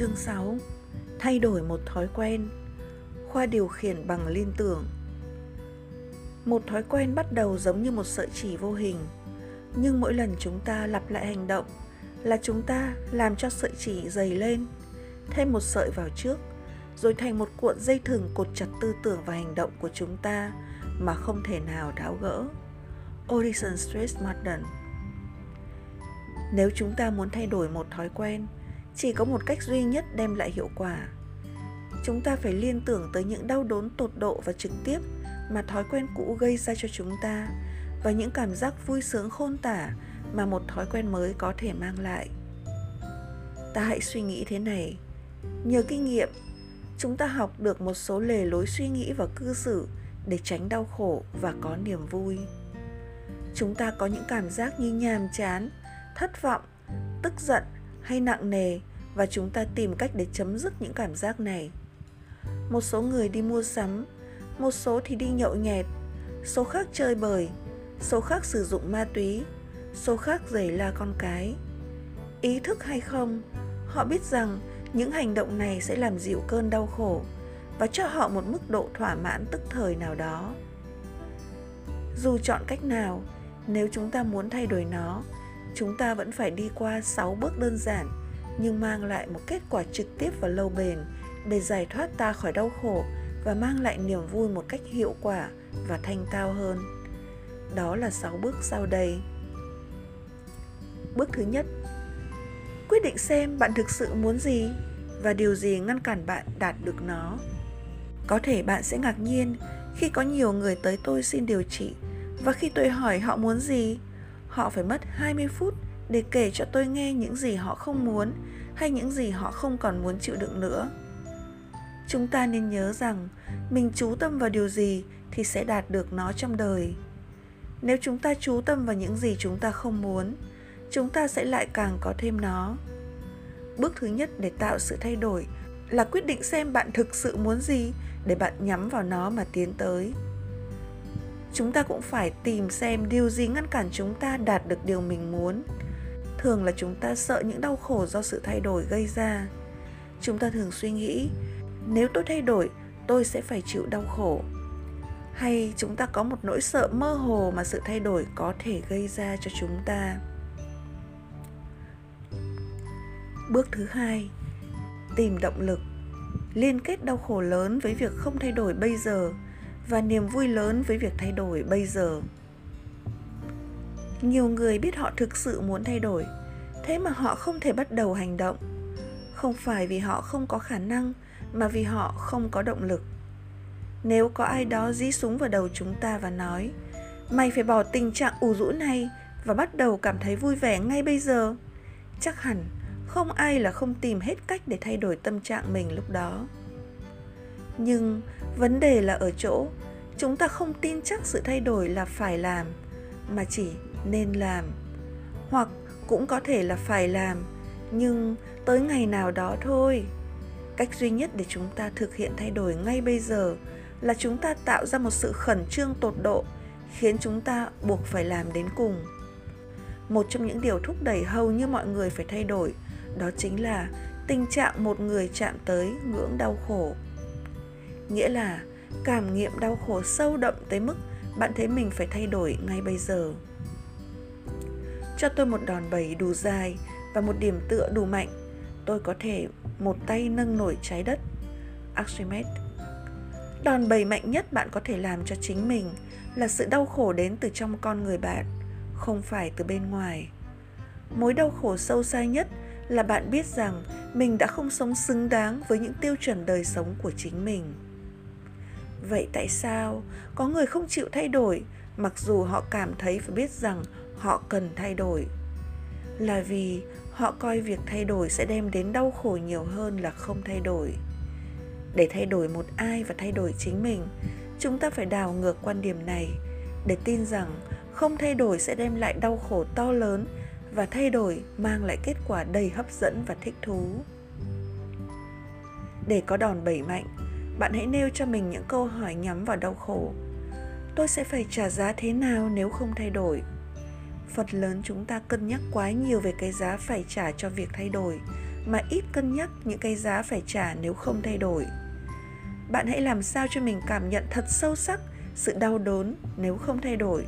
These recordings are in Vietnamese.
Chương 6 Thay đổi một thói quen. Khoa điều khiển bằng liên tưởng. Một thói quen bắt đầu giống như một sợi chỉ vô hình, Nhưng mỗi lần chúng ta lặp lại hành động Là chúng ta làm cho sợi chỉ dày lên, Thêm một sợi vào trước, Rồi thành một cuộn dây thừng cột chặt tư tưởng và hành động của chúng ta Mà không thể nào tháo gỡ. Orison Stress Martin Nếu chúng ta muốn thay đổi một thói quen chỉ có một cách duy nhất đem lại hiệu quả. Chúng ta phải liên tưởng tới những đau đớn tột độ và trực tiếp mà thói quen cũ gây ra cho chúng ta và những cảm giác vui sướng khôn tả mà một thói quen mới có thể mang lại. Ta hãy suy nghĩ thế này. Nhờ kinh nghiệm, chúng ta học được một số lề lối suy nghĩ và cư xử để tránh đau khổ và có niềm vui. Chúng ta có những cảm giác như nhàm chán, thất vọng, tức giận hay nặng nề và chúng ta tìm cách để chấm dứt những cảm giác này. Một số người đi mua sắm, một số thì đi nhậu nhẹt, số khác chơi bời, số khác sử dụng ma túy, số khác giày la con cái. Ý thức hay không, họ biết rằng những hành động này sẽ làm dịu cơn đau khổ và cho họ một mức độ thỏa mãn tức thời nào đó. Dù chọn cách nào, nếu chúng ta muốn thay đổi nó, chúng ta vẫn phải đi qua 6 bước đơn giản nhưng mang lại một kết quả trực tiếp và lâu bền để giải thoát ta khỏi đau khổ và mang lại niềm vui một cách hiệu quả và thanh tao hơn. Đó là 6 bước sau đây. Bước thứ nhất, quyết định xem bạn thực sự muốn gì và điều gì ngăn cản bạn đạt được nó. Có thể bạn sẽ ngạc nhiên khi có nhiều người tới tôi xin điều trị và khi tôi hỏi họ muốn gì, họ phải mất 20 phút để kể cho tôi nghe những gì họ không muốn hay những gì họ không còn muốn chịu đựng nữa. Chúng ta nên nhớ rằng mình chú tâm vào điều gì thì sẽ đạt được nó trong đời. Nếu chúng ta chú tâm vào những gì chúng ta không muốn, chúng ta sẽ lại càng có thêm nó. Bước thứ nhất để tạo sự thay đổi là quyết định xem bạn thực sự muốn gì để bạn nhắm vào nó mà tiến tới. Chúng ta cũng phải tìm xem điều gì ngăn cản chúng ta đạt được điều mình muốn thường là chúng ta sợ những đau khổ do sự thay đổi gây ra. Chúng ta thường suy nghĩ, nếu tôi thay đổi, tôi sẽ phải chịu đau khổ. Hay chúng ta có một nỗi sợ mơ hồ mà sự thay đổi có thể gây ra cho chúng ta? Bước thứ hai, tìm động lực. Liên kết đau khổ lớn với việc không thay đổi bây giờ và niềm vui lớn với việc thay đổi bây giờ nhiều người biết họ thực sự muốn thay đổi, thế mà họ không thể bắt đầu hành động. Không phải vì họ không có khả năng, mà vì họ không có động lực. Nếu có ai đó dí súng vào đầu chúng ta và nói, mày phải bỏ tình trạng ủ rũ này và bắt đầu cảm thấy vui vẻ ngay bây giờ, chắc hẳn không ai là không tìm hết cách để thay đổi tâm trạng mình lúc đó. Nhưng vấn đề là ở chỗ, chúng ta không tin chắc sự thay đổi là phải làm, mà chỉ nên làm. Hoặc cũng có thể là phải làm, nhưng tới ngày nào đó thôi. Cách duy nhất để chúng ta thực hiện thay đổi ngay bây giờ là chúng ta tạo ra một sự khẩn trương tột độ, khiến chúng ta buộc phải làm đến cùng. Một trong những điều thúc đẩy hầu như mọi người phải thay đổi đó chính là tình trạng một người chạm tới ngưỡng đau khổ. Nghĩa là cảm nghiệm đau khổ sâu đậm tới mức bạn thấy mình phải thay đổi ngay bây giờ cho tôi một đòn bẩy đủ dài và một điểm tựa đủ mạnh tôi có thể một tay nâng nổi trái đất Archimedes Đòn bẩy mạnh nhất bạn có thể làm cho chính mình là sự đau khổ đến từ trong con người bạn, không phải từ bên ngoài. Mối đau khổ sâu xa nhất là bạn biết rằng mình đã không sống xứng đáng với những tiêu chuẩn đời sống của chính mình. Vậy tại sao có người không chịu thay đổi mặc dù họ cảm thấy và biết rằng họ cần thay đổi. Là vì họ coi việc thay đổi sẽ đem đến đau khổ nhiều hơn là không thay đổi. Để thay đổi một ai và thay đổi chính mình, chúng ta phải đảo ngược quan điểm này để tin rằng không thay đổi sẽ đem lại đau khổ to lớn và thay đổi mang lại kết quả đầy hấp dẫn và thích thú. Để có đòn bẩy mạnh, bạn hãy nêu cho mình những câu hỏi nhắm vào đau khổ. Tôi sẽ phải trả giá thế nào nếu không thay đổi? Phần lớn chúng ta cân nhắc quá nhiều về cái giá phải trả cho việc thay đổi, mà ít cân nhắc những cái giá phải trả nếu không thay đổi. Bạn hãy làm sao cho mình cảm nhận thật sâu sắc sự đau đớn nếu không thay đổi,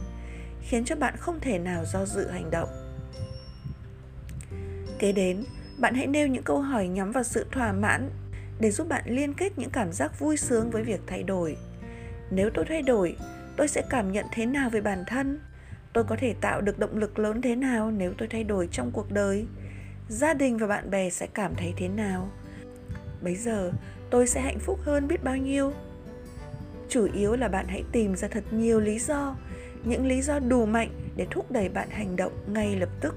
khiến cho bạn không thể nào do dự hành động. Kế đến, bạn hãy nêu những câu hỏi nhắm vào sự thỏa mãn để giúp bạn liên kết những cảm giác vui sướng với việc thay đổi. Nếu tôi thay đổi, tôi sẽ cảm nhận thế nào về bản thân? Tôi có thể tạo được động lực lớn thế nào nếu tôi thay đổi trong cuộc đời? Gia đình và bạn bè sẽ cảm thấy thế nào? Bây giờ, tôi sẽ hạnh phúc hơn biết bao nhiêu? Chủ yếu là bạn hãy tìm ra thật nhiều lý do. Những lý do đủ mạnh để thúc đẩy bạn hành động ngay lập tức,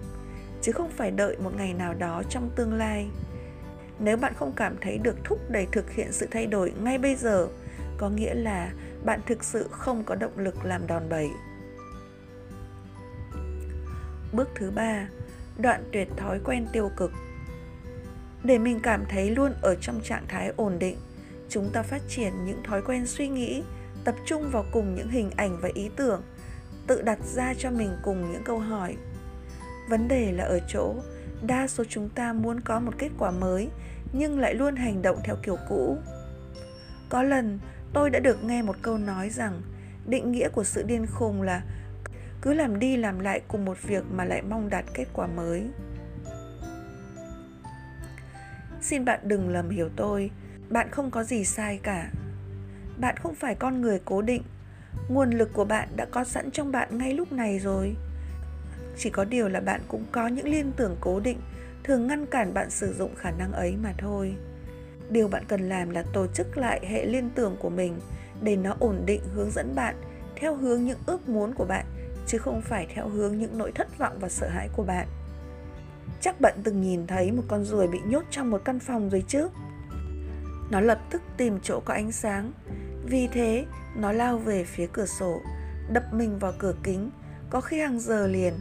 chứ không phải đợi một ngày nào đó trong tương lai. Nếu bạn không cảm thấy được thúc đẩy thực hiện sự thay đổi ngay bây giờ, có nghĩa là bạn thực sự không có động lực làm đòn bẩy bước thứ ba, đoạn tuyệt thói quen tiêu cực. Để mình cảm thấy luôn ở trong trạng thái ổn định, chúng ta phát triển những thói quen suy nghĩ, tập trung vào cùng những hình ảnh và ý tưởng, tự đặt ra cho mình cùng những câu hỏi. Vấn đề là ở chỗ, đa số chúng ta muốn có một kết quả mới, nhưng lại luôn hành động theo kiểu cũ. Có lần, tôi đã được nghe một câu nói rằng, định nghĩa của sự điên khùng là cứ làm đi làm lại cùng một việc mà lại mong đạt kết quả mới. Xin bạn đừng lầm hiểu tôi, bạn không có gì sai cả. Bạn không phải con người cố định, nguồn lực của bạn đã có sẵn trong bạn ngay lúc này rồi. Chỉ có điều là bạn cũng có những liên tưởng cố định, thường ngăn cản bạn sử dụng khả năng ấy mà thôi. Điều bạn cần làm là tổ chức lại hệ liên tưởng của mình để nó ổn định hướng dẫn bạn theo hướng những ước muốn của bạn chứ không phải theo hướng những nỗi thất vọng và sợ hãi của bạn. Chắc bạn từng nhìn thấy một con ruồi bị nhốt trong một căn phòng rồi chứ? Nó lập tức tìm chỗ có ánh sáng. Vì thế, nó lao về phía cửa sổ, đập mình vào cửa kính, có khi hàng giờ liền.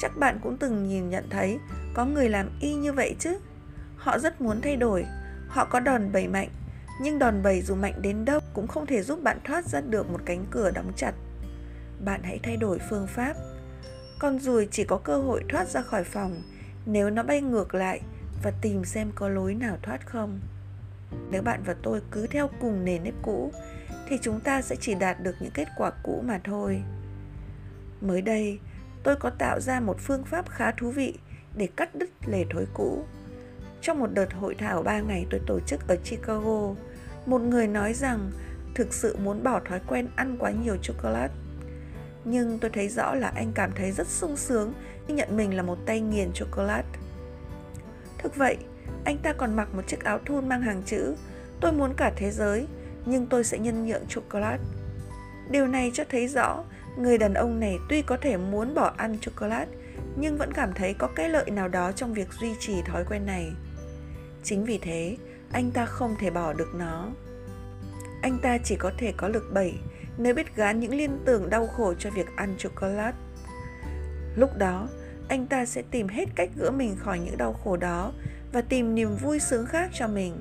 Chắc bạn cũng từng nhìn nhận thấy có người làm y như vậy chứ? Họ rất muốn thay đổi, họ có đòn bẩy mạnh, nhưng đòn bẩy dù mạnh đến đâu cũng không thể giúp bạn thoát ra được một cánh cửa đóng chặt bạn hãy thay đổi phương pháp. Con ruồi chỉ có cơ hội thoát ra khỏi phòng nếu nó bay ngược lại và tìm xem có lối nào thoát không. Nếu bạn và tôi cứ theo cùng nền nếp cũ thì chúng ta sẽ chỉ đạt được những kết quả cũ mà thôi. Mới đây tôi có tạo ra một phương pháp khá thú vị để cắt đứt lề thói cũ. Trong một đợt hội thảo 3 ngày tôi tổ chức ở Chicago, một người nói rằng thực sự muốn bỏ thói quen ăn quá nhiều chocolate. Nhưng tôi thấy rõ là anh cảm thấy rất sung sướng khi nhận mình là một tay nghiền chocolate. Thực vậy, anh ta còn mặc một chiếc áo thun mang hàng chữ Tôi muốn cả thế giới, nhưng tôi sẽ nhân nhượng chocolate. Điều này cho thấy rõ người đàn ông này tuy có thể muốn bỏ ăn chocolate nhưng vẫn cảm thấy có cái lợi nào đó trong việc duy trì thói quen này chính vì thế anh ta không thể bỏ được nó anh ta chỉ có thể có lực bẩy nếu biết gán những liên tưởng đau khổ cho việc ăn chocolate. Lúc đó, anh ta sẽ tìm hết cách gỡ mình khỏi những đau khổ đó và tìm niềm vui sướng khác cho mình.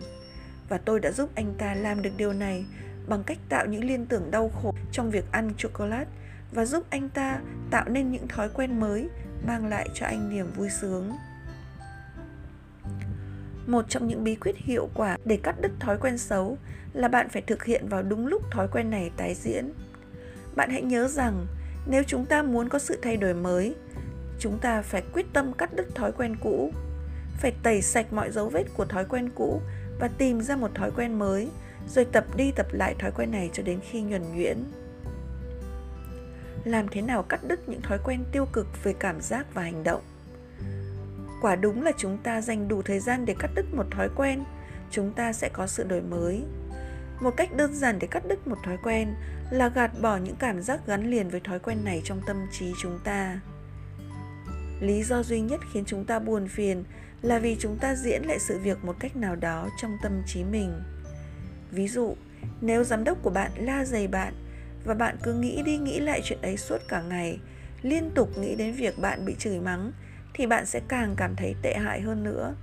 Và tôi đã giúp anh ta làm được điều này bằng cách tạo những liên tưởng đau khổ trong việc ăn chocolate và giúp anh ta tạo nên những thói quen mới mang lại cho anh niềm vui sướng một trong những bí quyết hiệu quả để cắt đứt thói quen xấu là bạn phải thực hiện vào đúng lúc thói quen này tái diễn. Bạn hãy nhớ rằng, nếu chúng ta muốn có sự thay đổi mới, chúng ta phải quyết tâm cắt đứt thói quen cũ, phải tẩy sạch mọi dấu vết của thói quen cũ và tìm ra một thói quen mới, rồi tập đi tập lại thói quen này cho đến khi nhuần nhuyễn. Làm thế nào cắt đứt những thói quen tiêu cực về cảm giác và hành động? Quả đúng là chúng ta dành đủ thời gian để cắt đứt một thói quen, chúng ta sẽ có sự đổi mới. Một cách đơn giản để cắt đứt một thói quen là gạt bỏ những cảm giác gắn liền với thói quen này trong tâm trí chúng ta. Lý do duy nhất khiến chúng ta buồn phiền là vì chúng ta diễn lại sự việc một cách nào đó trong tâm trí mình. Ví dụ, nếu giám đốc của bạn la dày bạn và bạn cứ nghĩ đi nghĩ lại chuyện ấy suốt cả ngày, liên tục nghĩ đến việc bạn bị chửi mắng thì bạn sẽ càng cảm thấy tệ hại hơn nữa.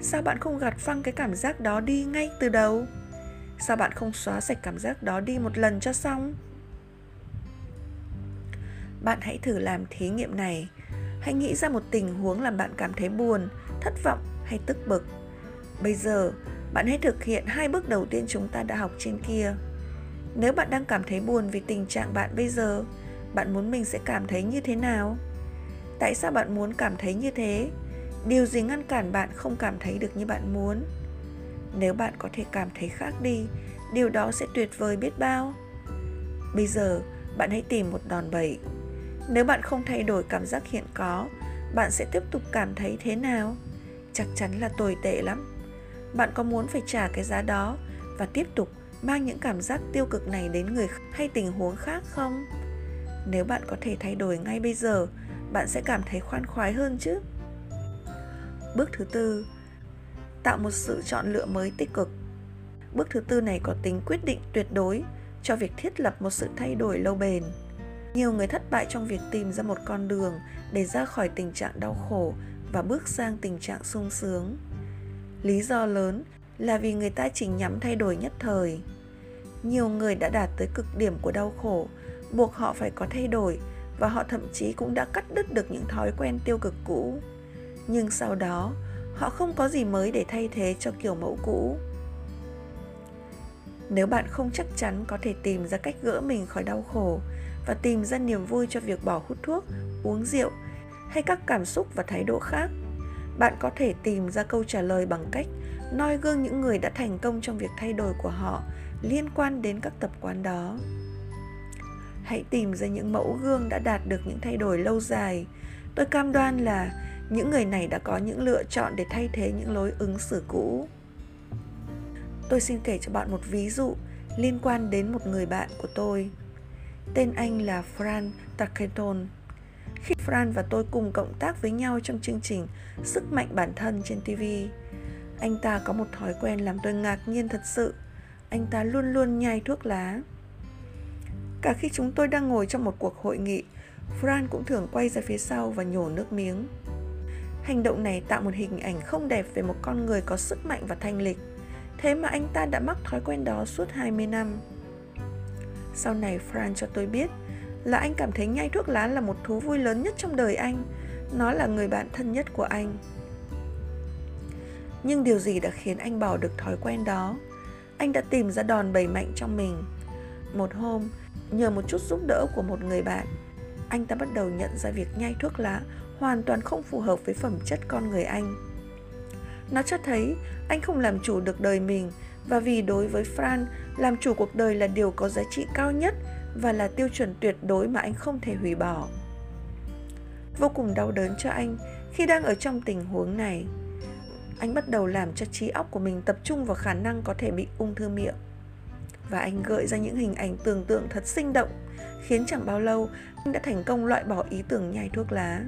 Sao bạn không gạt phăng cái cảm giác đó đi ngay từ đầu? Sao bạn không xóa sạch cảm giác đó đi một lần cho xong? Bạn hãy thử làm thí nghiệm này. Hãy nghĩ ra một tình huống làm bạn cảm thấy buồn, thất vọng hay tức bực. Bây giờ, bạn hãy thực hiện hai bước đầu tiên chúng ta đã học trên kia. Nếu bạn đang cảm thấy buồn vì tình trạng bạn bây giờ, bạn muốn mình sẽ cảm thấy như thế nào? Tại sao bạn muốn cảm thấy như thế? Điều gì ngăn cản bạn không cảm thấy được như bạn muốn? Nếu bạn có thể cảm thấy khác đi, điều đó sẽ tuyệt vời biết bao. Bây giờ, bạn hãy tìm một đòn bẩy. Nếu bạn không thay đổi cảm giác hiện có, bạn sẽ tiếp tục cảm thấy thế nào? Chắc chắn là tồi tệ lắm. Bạn có muốn phải trả cái giá đó và tiếp tục mang những cảm giác tiêu cực này đến người hay tình huống khác không? Nếu bạn có thể thay đổi ngay bây giờ bạn sẽ cảm thấy khoan khoái hơn chứ. Bước thứ tư, tạo một sự chọn lựa mới tích cực. Bước thứ tư này có tính quyết định tuyệt đối cho việc thiết lập một sự thay đổi lâu bền. Nhiều người thất bại trong việc tìm ra một con đường để ra khỏi tình trạng đau khổ và bước sang tình trạng sung sướng. Lý do lớn là vì người ta chỉ nhắm thay đổi nhất thời. Nhiều người đã đạt tới cực điểm của đau khổ, buộc họ phải có thay đổi và họ thậm chí cũng đã cắt đứt được những thói quen tiêu cực cũ. Nhưng sau đó, họ không có gì mới để thay thế cho kiểu mẫu cũ. Nếu bạn không chắc chắn có thể tìm ra cách gỡ mình khỏi đau khổ và tìm ra niềm vui cho việc bỏ hút thuốc, uống rượu hay các cảm xúc và thái độ khác, bạn có thể tìm ra câu trả lời bằng cách noi gương những người đã thành công trong việc thay đổi của họ liên quan đến các tập quán đó hãy tìm ra những mẫu gương đã đạt được những thay đổi lâu dài. Tôi cam đoan là những người này đã có những lựa chọn để thay thế những lối ứng xử cũ. Tôi xin kể cho bạn một ví dụ liên quan đến một người bạn của tôi. Tên anh là fran taketon khi fran và tôi cùng cộng tác với nhau trong chương trình sức mạnh bản thân trên tv anh ta có một thói quen làm tôi ngạc nhiên thật sự. Anh ta luôn luôn nhai thuốc lá cả khi chúng tôi đang ngồi trong một cuộc hội nghị fran cũng thường quay ra phía sau và nhổ nước miếng Hành động này tạo một hình ảnh không đẹp về một con người có sức mạnh và thanh lịch. Thế mà anh ta đã mắc thói quen đó suốt 20 năm. Sau này Fran cho tôi biết là anh cảm thấy nhai thuốc lá là một thú vui lớn nhất trong đời anh. Nó là người bạn thân nhất của anh. Nhưng điều gì đã khiến anh bỏ được thói quen đó? Anh đã tìm ra đòn bẩy mạnh trong mình. Một hôm, nhờ một chút giúp đỡ của một người bạn, anh ta bắt đầu nhận ra việc nhai thuốc lá hoàn toàn không phù hợp với phẩm chất con người anh. Nó cho thấy anh không làm chủ được đời mình và vì đối với Fran, làm chủ cuộc đời là điều có giá trị cao nhất và là tiêu chuẩn tuyệt đối mà anh không thể hủy bỏ. Vô cùng đau đớn cho anh khi đang ở trong tình huống này. Anh bắt đầu làm cho trí óc của mình tập trung vào khả năng có thể bị ung thư miệng. Và anh gợi ra những hình ảnh tưởng tượng thật sinh động, khiến chẳng bao lâu anh đã thành công loại bỏ ý tưởng nhai thuốc lá.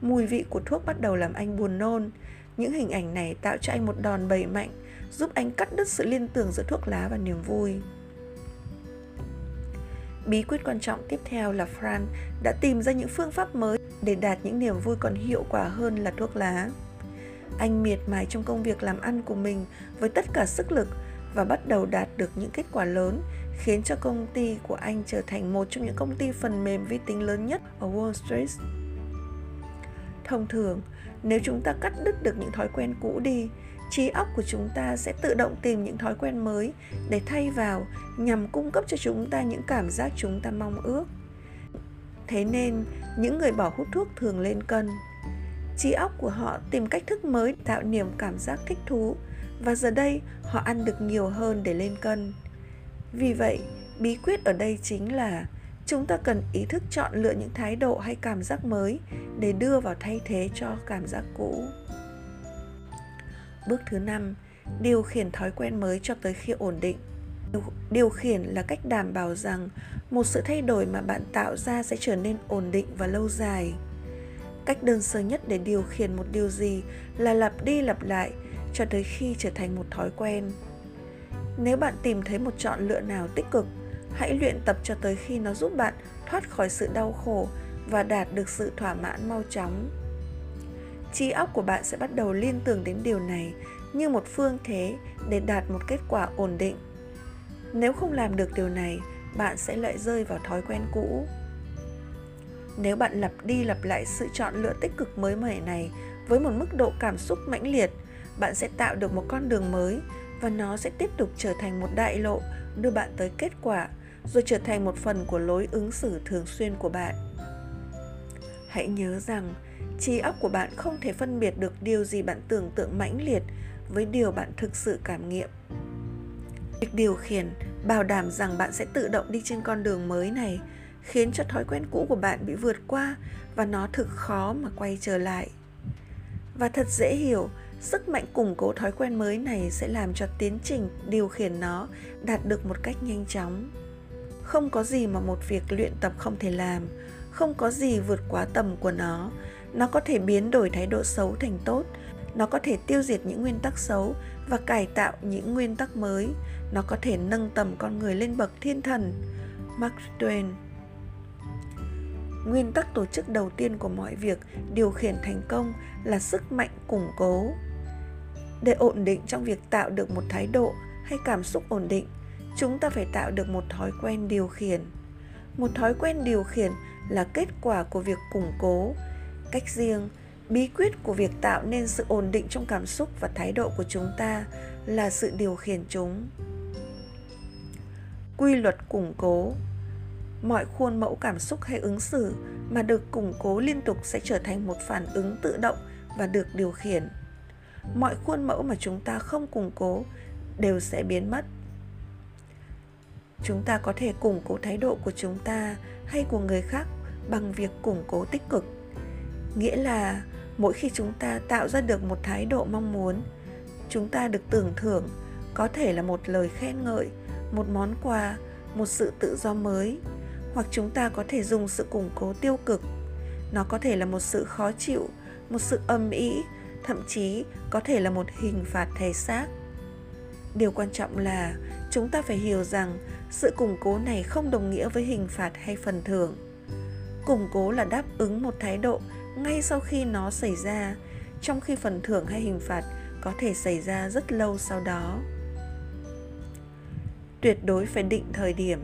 Mùi vị của thuốc bắt đầu làm anh buồn nôn. Những hình ảnh này tạo cho anh một đòn bẩy mạnh, giúp anh cắt đứt sự liên tưởng giữa thuốc lá và niềm vui. Bí quyết quan trọng tiếp theo là Fran đã tìm ra những phương pháp mới để đạt những niềm vui còn hiệu quả hơn là thuốc lá. Anh miệt mài trong công việc làm ăn của mình với tất cả sức lực và bắt đầu đạt được những kết quả lớn, khiến cho công ty của anh trở thành một trong những công ty phần mềm vi tính lớn nhất ở Wall Street. Thông thường, nếu chúng ta cắt đứt được những thói quen cũ đi, trí óc của chúng ta sẽ tự động tìm những thói quen mới để thay vào nhằm cung cấp cho chúng ta những cảm giác chúng ta mong ước. Thế nên, những người bỏ hút thuốc thường lên cân. Trí óc của họ tìm cách thức mới tạo niềm cảm giác thích thú và giờ đây họ ăn được nhiều hơn để lên cân. Vì vậy, bí quyết ở đây chính là chúng ta cần ý thức chọn lựa những thái độ hay cảm giác mới để đưa vào thay thế cho cảm giác cũ. Bước thứ năm điều khiển thói quen mới cho tới khi ổn định. Điều khiển là cách đảm bảo rằng một sự thay đổi mà bạn tạo ra sẽ trở nên ổn định và lâu dài. Cách đơn sơ nhất để điều khiển một điều gì là lặp đi lặp lại cho tới khi trở thành một thói quen. Nếu bạn tìm thấy một chọn lựa nào tích cực, hãy luyện tập cho tới khi nó giúp bạn thoát khỏi sự đau khổ và đạt được sự thỏa mãn mau chóng. Trí óc của bạn sẽ bắt đầu liên tưởng đến điều này như một phương thế để đạt một kết quả ổn định. Nếu không làm được điều này, bạn sẽ lại rơi vào thói quen cũ. Nếu bạn lặp đi lặp lại sự chọn lựa tích cực mới mẻ này với một mức độ cảm xúc mãnh liệt bạn sẽ tạo được một con đường mới và nó sẽ tiếp tục trở thành một đại lộ đưa bạn tới kết quả, rồi trở thành một phần của lối ứng xử thường xuyên của bạn. Hãy nhớ rằng, trí óc của bạn không thể phân biệt được điều gì bạn tưởng tượng mãnh liệt với điều bạn thực sự cảm nghiệm. Việc điều khiển, bảo đảm rằng bạn sẽ tự động đi trên con đường mới này khiến cho thói quen cũ của bạn bị vượt qua và nó thực khó mà quay trở lại. Và thật dễ hiểu sức mạnh củng cố thói quen mới này sẽ làm cho tiến trình điều khiển nó đạt được một cách nhanh chóng. Không có gì mà một việc luyện tập không thể làm, không có gì vượt quá tầm của nó. Nó có thể biến đổi thái độ xấu thành tốt, nó có thể tiêu diệt những nguyên tắc xấu và cải tạo những nguyên tắc mới. Nó có thể nâng tầm con người lên bậc thiên thần. Mark twain. Nguyên tắc tổ chức đầu tiên của mọi việc điều khiển thành công là sức mạnh củng cố để ổn định trong việc tạo được một thái độ hay cảm xúc ổn định, chúng ta phải tạo được một thói quen điều khiển. Một thói quen điều khiển là kết quả của việc củng cố. Cách riêng, bí quyết của việc tạo nên sự ổn định trong cảm xúc và thái độ của chúng ta là sự điều khiển chúng. Quy luật củng cố. Mọi khuôn mẫu cảm xúc hay ứng xử mà được củng cố liên tục sẽ trở thành một phản ứng tự động và được điều khiển mọi khuôn mẫu mà chúng ta không củng cố đều sẽ biến mất. Chúng ta có thể củng cố thái độ của chúng ta hay của người khác bằng việc củng cố tích cực. Nghĩa là mỗi khi chúng ta tạo ra được một thái độ mong muốn, chúng ta được tưởng thưởng, có thể là một lời khen ngợi, một món quà, một sự tự do mới, hoặc chúng ta có thể dùng sự củng cố tiêu cực. Nó có thể là một sự khó chịu, một sự âm ỉ thậm chí có thể là một hình phạt thể xác. Điều quan trọng là chúng ta phải hiểu rằng sự củng cố này không đồng nghĩa với hình phạt hay phần thưởng. Củng cố là đáp ứng một thái độ ngay sau khi nó xảy ra, trong khi phần thưởng hay hình phạt có thể xảy ra rất lâu sau đó. Tuyệt đối phải định thời điểm.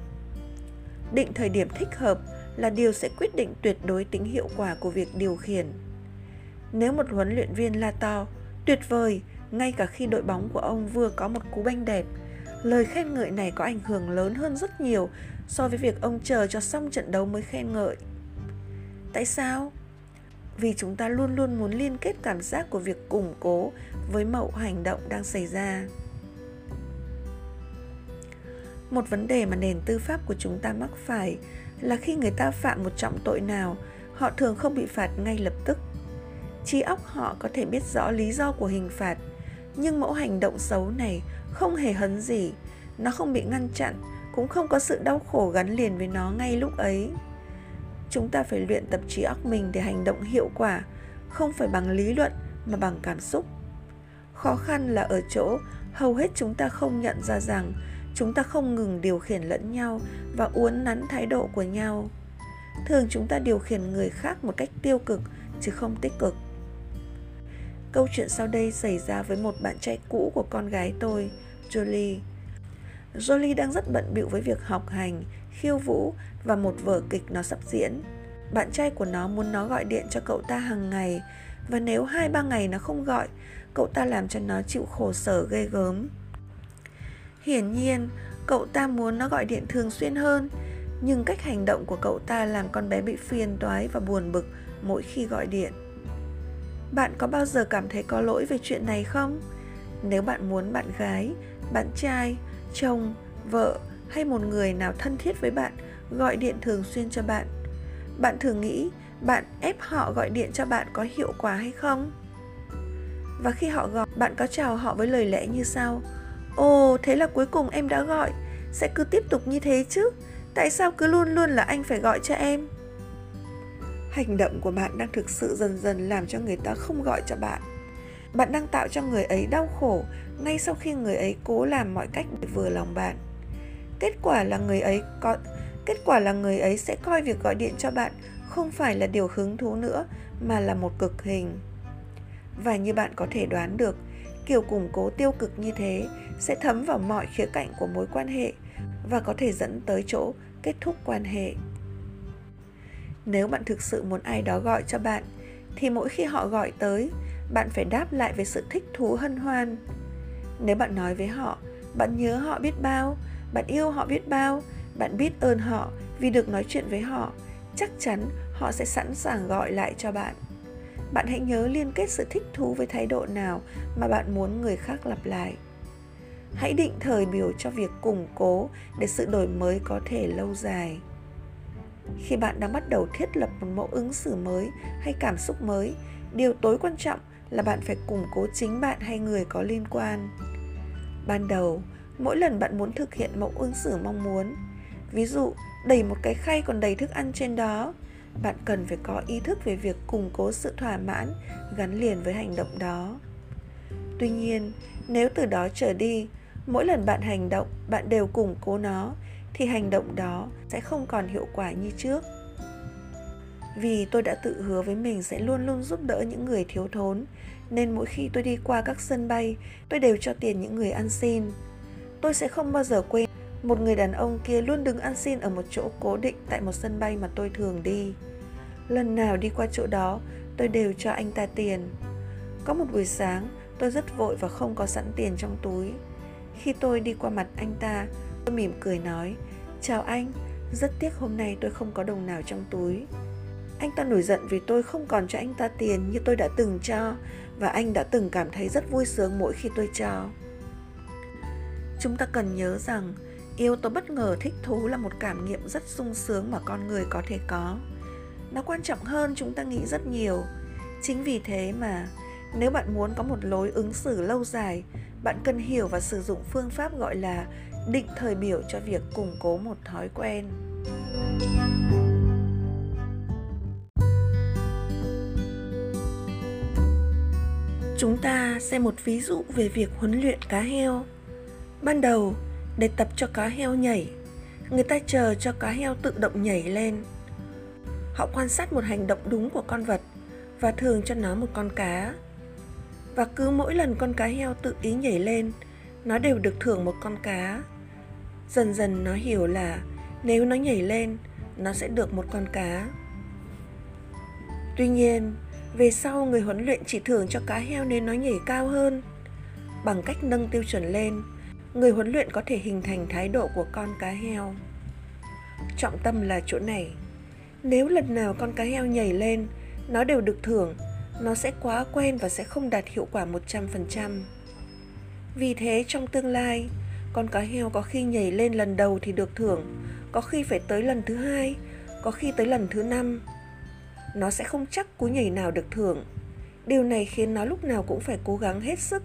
Định thời điểm thích hợp là điều sẽ quyết định tuyệt đối tính hiệu quả của việc điều khiển nếu một huấn luyện viên la to, tuyệt vời, ngay cả khi đội bóng của ông vừa có một cú banh đẹp. Lời khen ngợi này có ảnh hưởng lớn hơn rất nhiều so với việc ông chờ cho xong trận đấu mới khen ngợi. Tại sao? Vì chúng ta luôn luôn muốn liên kết cảm giác của việc củng cố với mẫu hành động đang xảy ra. Một vấn đề mà nền tư pháp của chúng ta mắc phải là khi người ta phạm một trọng tội nào, họ thường không bị phạt ngay lập tức trí óc họ có thể biết rõ lý do của hình phạt, nhưng mẫu hành động xấu này không hề hấn gì. Nó không bị ngăn chặn, cũng không có sự đau khổ gắn liền với nó ngay lúc ấy. Chúng ta phải luyện tập trí óc mình để hành động hiệu quả, không phải bằng lý luận mà bằng cảm xúc. Khó khăn là ở chỗ hầu hết chúng ta không nhận ra rằng chúng ta không ngừng điều khiển lẫn nhau và uốn nắn thái độ của nhau. Thường chúng ta điều khiển người khác một cách tiêu cực, chứ không tích cực câu chuyện sau đây xảy ra với một bạn trai cũ của con gái tôi jolie. Jolie đang rất bận bịu với việc học hành khiêu vũ và một vở kịch nó sắp diễn. Bạn trai của nó muốn nó gọi điện cho cậu ta hàng ngày và nếu hai ba ngày nó không gọi cậu ta làm cho nó chịu khổ sở ghê gớm. Hiển nhiên, cậu ta muốn nó gọi điện thường xuyên hơn, nhưng cách hành động của cậu ta làm con bé bị phiền toái và buồn bực mỗi khi gọi điện. Bạn có bao giờ cảm thấy có lỗi về chuyện này không? Nếu bạn muốn bạn gái, bạn trai, chồng, vợ hay một người nào thân thiết với bạn gọi điện thường xuyên cho bạn, bạn thường nghĩ bạn ép họ gọi điện cho bạn có hiệu quả hay không? Và khi họ gọi, bạn có chào họ với lời lẽ như sau: Ồ, thế là cuối cùng em đã gọi. Sẽ cứ tiếp tục như thế chứ? Tại sao cứ luôn luôn là anh phải gọi cho em? Hành động của bạn đang thực sự dần dần làm cho người ta không gọi cho bạn. Bạn đang tạo cho người ấy đau khổ Ngay sau khi người ấy cố làm mọi cách để vừa lòng bạn. Kết quả là người ấy có Kết quả là người ấy sẽ coi việc gọi điện cho bạn không phải là điều hứng thú nữa mà là một cực hình. Và như bạn có thể đoán được, kiểu củng cố tiêu cực như thế sẽ thấm vào mọi khía cạnh của mối quan hệ và có thể dẫn tới chỗ kết thúc quan hệ. Nếu bạn thực sự muốn ai đó gọi cho bạn thì mỗi khi họ gọi tới, bạn phải đáp lại với sự thích thú hân hoan. Nếu bạn nói với họ, bạn nhớ họ biết bao, bạn yêu họ biết bao, bạn biết ơn họ vì được nói chuyện với họ, chắc chắn họ sẽ sẵn sàng gọi lại cho bạn. Bạn hãy nhớ liên kết sự thích thú với thái độ nào mà bạn muốn người khác lặp lại. Hãy định thời biểu cho việc củng cố để sự đổi mới có thể lâu dài khi bạn đang bắt đầu thiết lập một mẫu ứng xử mới hay cảm xúc mới, điều tối quan trọng là bạn phải củng cố chính bạn hay người có liên quan. Ban đầu, mỗi lần bạn muốn thực hiện mẫu ứng xử mong muốn, ví dụ đẩy một cái khay còn đầy thức ăn trên đó, bạn cần phải có ý thức về việc củng cố sự thỏa mãn gắn liền với hành động đó. Tuy nhiên, nếu từ đó trở đi, mỗi lần bạn hành động, bạn đều củng cố nó thì hành động đó sẽ không còn hiệu quả như trước. Vì tôi đã tự hứa với mình sẽ luôn luôn giúp đỡ những người thiếu thốn, nên mỗi khi tôi đi qua các sân bay, tôi đều cho tiền những người ăn xin. Tôi sẽ không bao giờ quên một người đàn ông kia luôn đứng ăn xin ở một chỗ cố định tại một sân bay mà tôi thường đi. Lần nào đi qua chỗ đó, tôi đều cho anh ta tiền. Có một buổi sáng, tôi rất vội và không có sẵn tiền trong túi. Khi tôi đi qua mặt anh ta tôi mỉm cười nói, chào anh, rất tiếc hôm nay tôi không có đồng nào trong túi. Anh ta nổi giận vì tôi không còn cho anh ta tiền như tôi đã từng cho, và anh đã từng cảm thấy rất vui sướng mỗi khi tôi cho. Chúng ta cần nhớ rằng yếu tố bất ngờ thích thú là một cảm nghiệm rất sung sướng mà con người có thể có. Nó quan trọng hơn chúng ta nghĩ rất nhiều. Chính vì thế mà, nếu bạn muốn có một lối ứng xử lâu dài, bạn cần hiểu và sử dụng phương pháp gọi là định thời biểu cho việc củng cố một thói quen. Chúng ta xem một ví dụ về việc huấn luyện cá heo. Ban đầu, để tập cho cá heo nhảy, người ta chờ cho cá heo tự động nhảy lên. Họ quan sát một hành động đúng của con vật và thường cho nó một con cá. Và cứ mỗi lần con cá heo tự ý nhảy lên, nó đều được thưởng một con cá dần dần nó hiểu là nếu nó nhảy lên nó sẽ được một con cá. Tuy nhiên về sau người huấn luyện chỉ thưởng cho cá heo nên nó nhảy cao hơn. Bằng cách nâng tiêu chuẩn lên người huấn luyện có thể hình thành thái độ của con cá heo. Trọng tâm là chỗ này. Nếu lần nào con cá heo nhảy lên nó đều được thưởng nó sẽ quá quen và sẽ không đạt hiệu quả 100%. Vì thế trong tương lai, con cá heo có khi nhảy lên lần đầu thì được thưởng, có khi phải tới lần thứ hai, có khi tới lần thứ năm. Nó sẽ không chắc cú nhảy nào được thưởng. Điều này khiến nó lúc nào cũng phải cố gắng hết sức.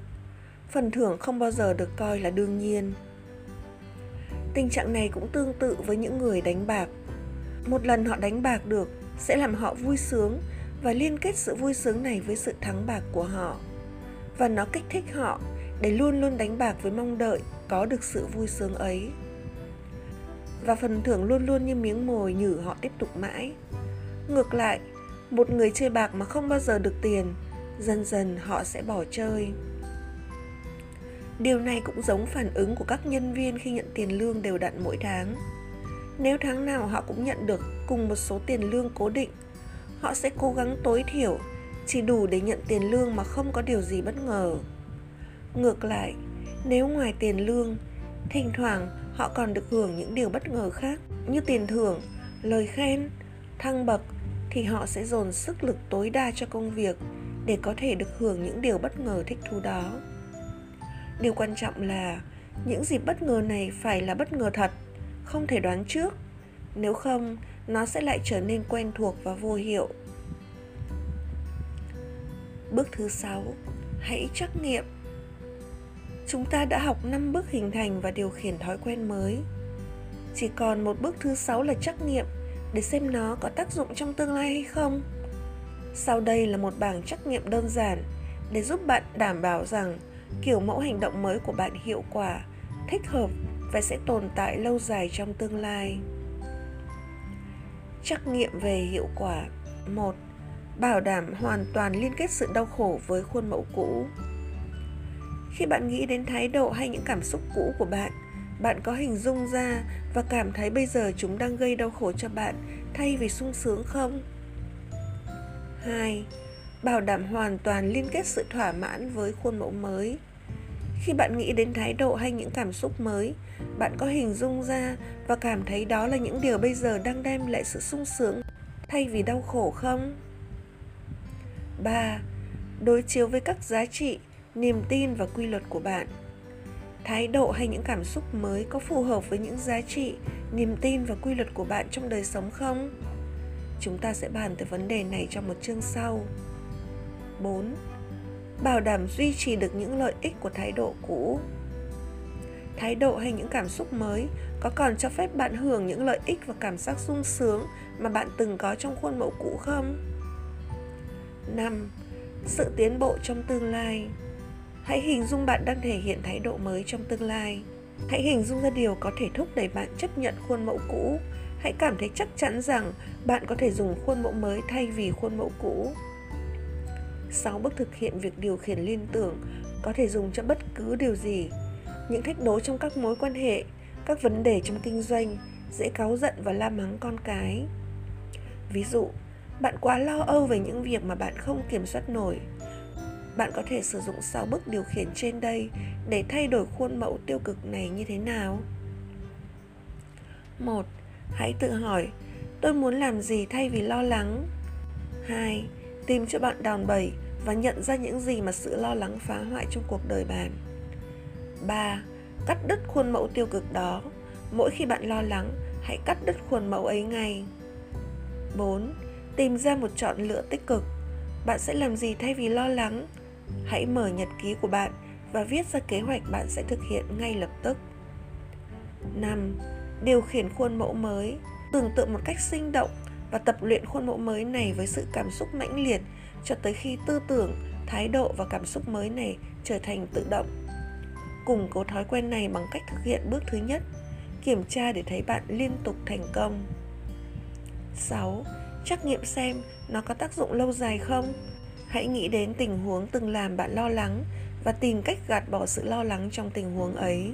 Phần thưởng không bao giờ được coi là đương nhiên. Tình trạng này cũng tương tự với những người đánh bạc. Một lần họ đánh bạc được sẽ làm họ vui sướng và liên kết sự vui sướng này với sự thắng bạc của họ và nó kích thích họ để luôn luôn đánh bạc với mong đợi có được sự vui sướng ấy. Và phần thưởng luôn luôn như miếng mồi nhử họ tiếp tục mãi. Ngược lại, một người chơi bạc mà không bao giờ được tiền, dần dần họ sẽ bỏ chơi. Điều này cũng giống phản ứng của các nhân viên khi nhận tiền lương đều đặn mỗi tháng. Nếu tháng nào họ cũng nhận được cùng một số tiền lương cố định, họ sẽ cố gắng tối thiểu chỉ đủ để nhận tiền lương mà không có điều gì bất ngờ ngược lại, nếu ngoài tiền lương, thỉnh thoảng họ còn được hưởng những điều bất ngờ khác, như tiền thưởng, lời khen, thăng bậc, thì họ sẽ dồn sức lực tối đa cho công việc để có thể được hưởng những điều bất ngờ thích thú đó điều quan trọng là, những dịp bất ngờ này phải là bất ngờ thật, không thể đoán trước nếu không, nó sẽ lại trở nên quen thuộc và vô hiệu. Bước thứ sáu, hãy trắc nghiệm. Chúng ta đã học 5 bước hình thành và điều khiển thói quen mới. Chỉ còn một bước thứ 6 là trắc nghiệm để xem nó có tác dụng trong tương lai hay không. Sau đây là một bảng trắc nghiệm đơn giản để giúp bạn đảm bảo rằng kiểu mẫu hành động mới của bạn hiệu quả, thích hợp và sẽ tồn tại lâu dài trong tương lai. Trắc nghiệm về hiệu quả 1. Bảo đảm hoàn toàn liên kết sự đau khổ với khuôn mẫu cũ. Khi bạn nghĩ đến thái độ hay những cảm xúc cũ của bạn, bạn có hình dung ra và cảm thấy bây giờ chúng đang gây đau khổ cho bạn thay vì sung sướng không? 2. Bảo đảm hoàn toàn liên kết sự thỏa mãn với khuôn mẫu mới. Khi bạn nghĩ đến thái độ hay những cảm xúc mới, bạn có hình dung ra và cảm thấy đó là những điều bây giờ đang đem lại sự sung sướng thay vì đau khổ không? 3. Đối chiếu với các giá trị, niềm tin và quy luật của bạn. Thái độ hay những cảm xúc mới có phù hợp với những giá trị, niềm tin và quy luật của bạn trong đời sống không? Chúng ta sẽ bàn tới vấn đề này trong một chương sau. 4. Bảo đảm duy trì được những lợi ích của thái độ cũ. Thái độ hay những cảm xúc mới có còn cho phép bạn hưởng những lợi ích và cảm giác sung sướng mà bạn từng có trong khuôn mẫu cũ không? 5. Sự tiến bộ trong tương lai. Hãy hình dung bạn đang thể hiện thái độ mới trong tương lai. Hãy hình dung ra điều có thể thúc đẩy bạn chấp nhận khuôn mẫu cũ. Hãy cảm thấy chắc chắn rằng bạn có thể dùng khuôn mẫu mới thay vì khuôn mẫu cũ. 6 bước thực hiện việc điều khiển liên tưởng có thể dùng cho bất cứ điều gì. Những thách đố trong các mối quan hệ, các vấn đề trong kinh doanh, dễ cáu giận và la mắng con cái. Ví dụ, bạn quá lo âu về những việc mà bạn không kiểm soát nổi. Bạn có thể sử dụng 6 bước điều khiển trên đây để thay đổi khuôn mẫu tiêu cực này như thế nào? 1. Hãy tự hỏi, tôi muốn làm gì thay vì lo lắng? 2 tìm cho bạn đòn bẩy và nhận ra những gì mà sự lo lắng phá hoại trong cuộc đời bạn. 3. Cắt đứt khuôn mẫu tiêu cực đó. Mỗi khi bạn lo lắng, hãy cắt đứt khuôn mẫu ấy ngay. 4. Tìm ra một chọn lựa tích cực. Bạn sẽ làm gì thay vì lo lắng? Hãy mở nhật ký của bạn và viết ra kế hoạch bạn sẽ thực hiện ngay lập tức. 5. Điều khiển khuôn mẫu mới. Tưởng tượng một cách sinh động và tập luyện khuôn mẫu mới này với sự cảm xúc mãnh liệt cho tới khi tư tưởng, thái độ và cảm xúc mới này trở thành tự động. Củng cố thói quen này bằng cách thực hiện bước thứ nhất, kiểm tra để thấy bạn liên tục thành công. 6. Trắc nghiệm xem nó có tác dụng lâu dài không? Hãy nghĩ đến tình huống từng làm bạn lo lắng và tìm cách gạt bỏ sự lo lắng trong tình huống ấy.